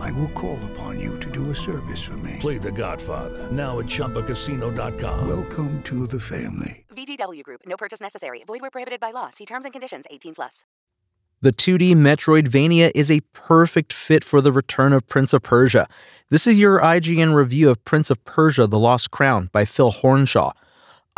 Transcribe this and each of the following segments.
I will call upon you to do a service for me. Play The Godfather now at ChumbaCasino.com. Welcome to the family. VGW Group. No purchase necessary. Void where prohibited by law. See terms and conditions. 18 plus. The 2D Metroidvania is a perfect fit for the return of Prince of Persia. This is your IGN review of Prince of Persia: The Lost Crown by Phil Hornshaw.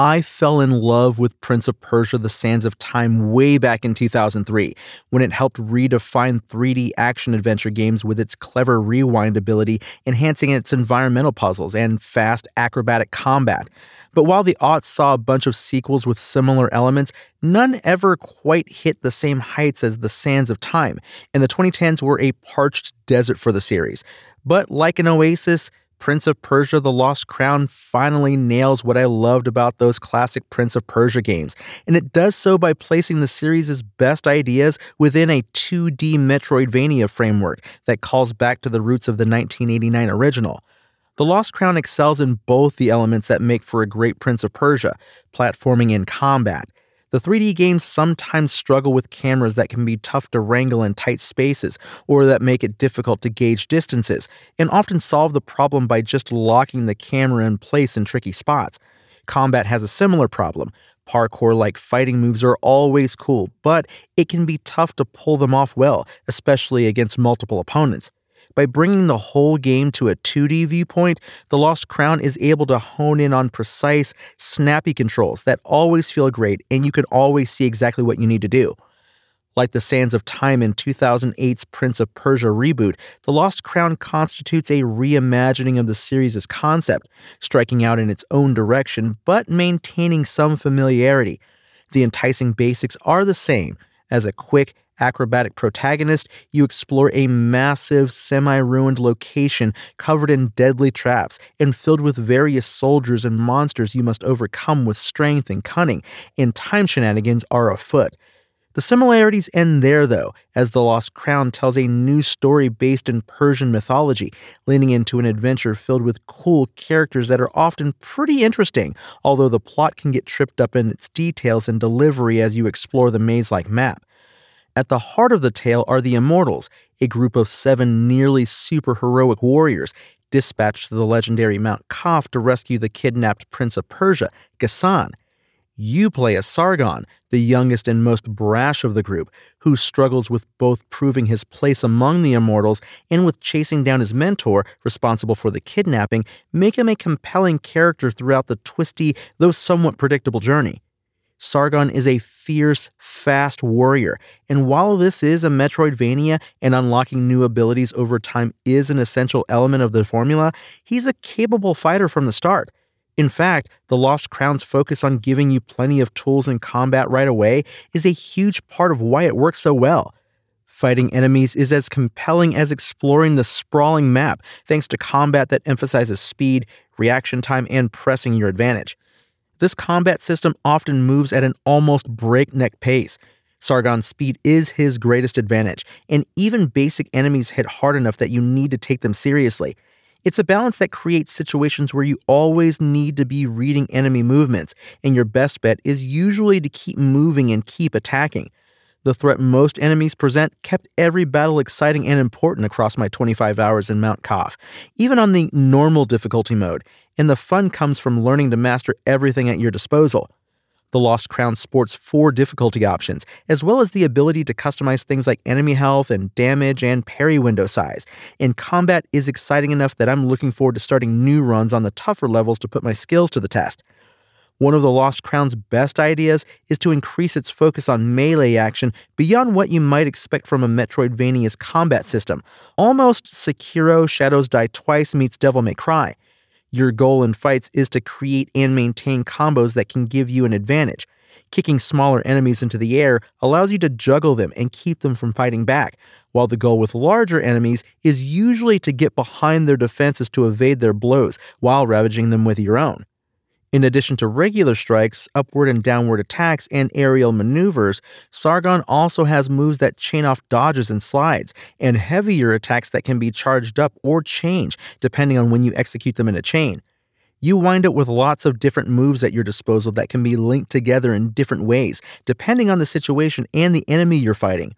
I fell in love with Prince of Persia The Sands of Time way back in 2003 when it helped redefine 3D action adventure games with its clever rewind ability, enhancing its environmental puzzles and fast acrobatic combat. But while the aughts saw a bunch of sequels with similar elements, none ever quite hit the same heights as The Sands of Time, and the 2010s were a parched desert for the series. But like an oasis, Prince of Persia The Lost Crown finally nails what I loved about those classic Prince of Persia games, and it does so by placing the series' best ideas within a 2D Metroidvania framework that calls back to the roots of the 1989 original. The Lost Crown excels in both the elements that make for a great Prince of Persia platforming and combat. The 3D games sometimes struggle with cameras that can be tough to wrangle in tight spaces or that make it difficult to gauge distances, and often solve the problem by just locking the camera in place in tricky spots. Combat has a similar problem. Parkour like fighting moves are always cool, but it can be tough to pull them off well, especially against multiple opponents. By bringing the whole game to a 2D viewpoint, The Lost Crown is able to hone in on precise, snappy controls that always feel great and you can always see exactly what you need to do. Like the Sands of Time in 2008's Prince of Persia reboot, The Lost Crown constitutes a reimagining of the series' concept, striking out in its own direction but maintaining some familiarity. The enticing basics are the same as a quick, acrobatic protagonist, you explore a massive, semi ruined location covered in deadly traps and filled with various soldiers and monsters you must overcome with strength and cunning, and time shenanigans are afoot. The similarities end there, though, as The Lost Crown tells a new story based in Persian mythology, leaning into an adventure filled with cool characters that are often pretty interesting, although the plot can get tripped up in its details and delivery as you explore the maze like map. At the heart of the tale are the Immortals, a group of seven nearly superheroic warriors dispatched to the legendary Mount Qaf to rescue the kidnapped Prince of Persia, Ghassan. You play as Sargon, the youngest and most brash of the group, who struggles with both proving his place among the immortals and with chasing down his mentor, responsible for the kidnapping, make him a compelling character throughout the twisty, though somewhat predictable journey. Sargon is a fierce, fast warrior, and while this is a Metroidvania and unlocking new abilities over time is an essential element of the formula, he's a capable fighter from the start. In fact, the Lost Crown's focus on giving you plenty of tools in combat right away is a huge part of why it works so well. Fighting enemies is as compelling as exploring the sprawling map thanks to combat that emphasizes speed, reaction time, and pressing your advantage. This combat system often moves at an almost breakneck pace. Sargon's speed is his greatest advantage, and even basic enemies hit hard enough that you need to take them seriously. It's a balance that creates situations where you always need to be reading enemy movements, and your best bet is usually to keep moving and keep attacking. The threat most enemies present kept every battle exciting and important across my 25 hours in Mount Qaf, even on the normal difficulty mode, and the fun comes from learning to master everything at your disposal. The Lost Crown sports four difficulty options, as well as the ability to customize things like enemy health and damage and parry window size. And combat is exciting enough that I'm looking forward to starting new runs on the tougher levels to put my skills to the test. One of the Lost Crown's best ideas is to increase its focus on melee action beyond what you might expect from a Metroidvania's combat system, almost Sekiro Shadows Die Twice meets Devil May Cry. Your goal in fights is to create and maintain combos that can give you an advantage. Kicking smaller enemies into the air allows you to juggle them and keep them from fighting back, while the goal with larger enemies is usually to get behind their defenses to evade their blows while ravaging them with your own. In addition to regular strikes, upward and downward attacks, and aerial maneuvers, Sargon also has moves that chain off dodges and slides, and heavier attacks that can be charged up or change depending on when you execute them in a chain. You wind up with lots of different moves at your disposal that can be linked together in different ways, depending on the situation and the enemy you're fighting.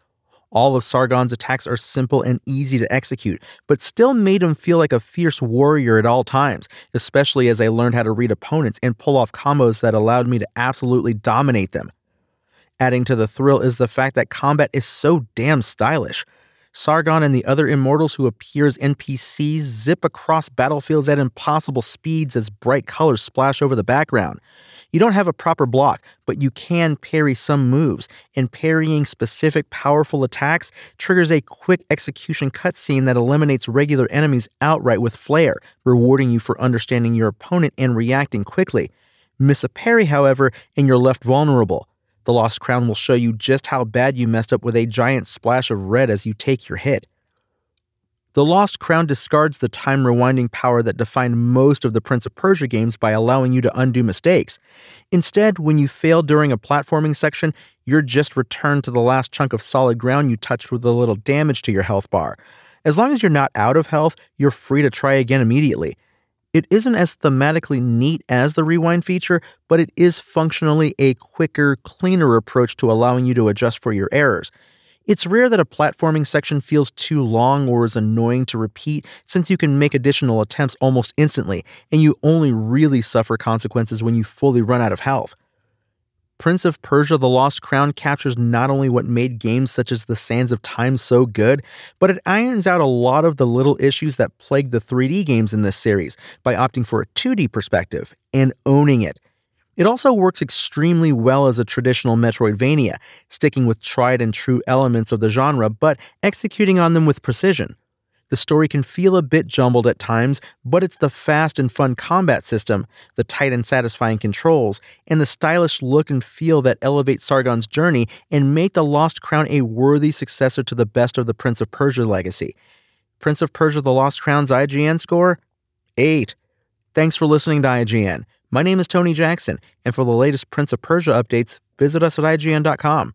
All of Sargon's attacks are simple and easy to execute, but still made him feel like a fierce warrior at all times, especially as I learned how to read opponents and pull off combos that allowed me to absolutely dominate them. Adding to the thrill is the fact that combat is so damn stylish. Sargon and the other immortals who appear as NPCs zip across battlefields at impossible speeds as bright colors splash over the background. You don't have a proper block, but you can parry some moves, and parrying specific powerful attacks triggers a quick execution cutscene that eliminates regular enemies outright with flair, rewarding you for understanding your opponent and reacting quickly. Miss a parry, however, and you're left vulnerable. The Lost Crown will show you just how bad you messed up with a giant splash of red as you take your hit. The Lost Crown discards the time rewinding power that defined most of the Prince of Persia games by allowing you to undo mistakes. Instead, when you fail during a platforming section, you're just returned to the last chunk of solid ground you touched with a little damage to your health bar. As long as you're not out of health, you're free to try again immediately. It isn't as thematically neat as the rewind feature, but it is functionally a quicker, cleaner approach to allowing you to adjust for your errors. It's rare that a platforming section feels too long or is annoying to repeat since you can make additional attempts almost instantly, and you only really suffer consequences when you fully run out of health. Prince of Persia The Lost Crown captures not only what made games such as The Sands of Time so good, but it irons out a lot of the little issues that plagued the 3D games in this series by opting for a 2D perspective and owning it. It also works extremely well as a traditional Metroidvania, sticking with tried and true elements of the genre, but executing on them with precision. The story can feel a bit jumbled at times, but it's the fast and fun combat system, the tight and satisfying controls, and the stylish look and feel that elevate Sargon's journey and make The Lost Crown a worthy successor to the best of the Prince of Persia legacy. Prince of Persia The Lost Crown's IGN score? 8. Thanks for listening to IGN. My name is Tony Jackson, and for the latest Prince of Persia updates, visit us at IGN.com.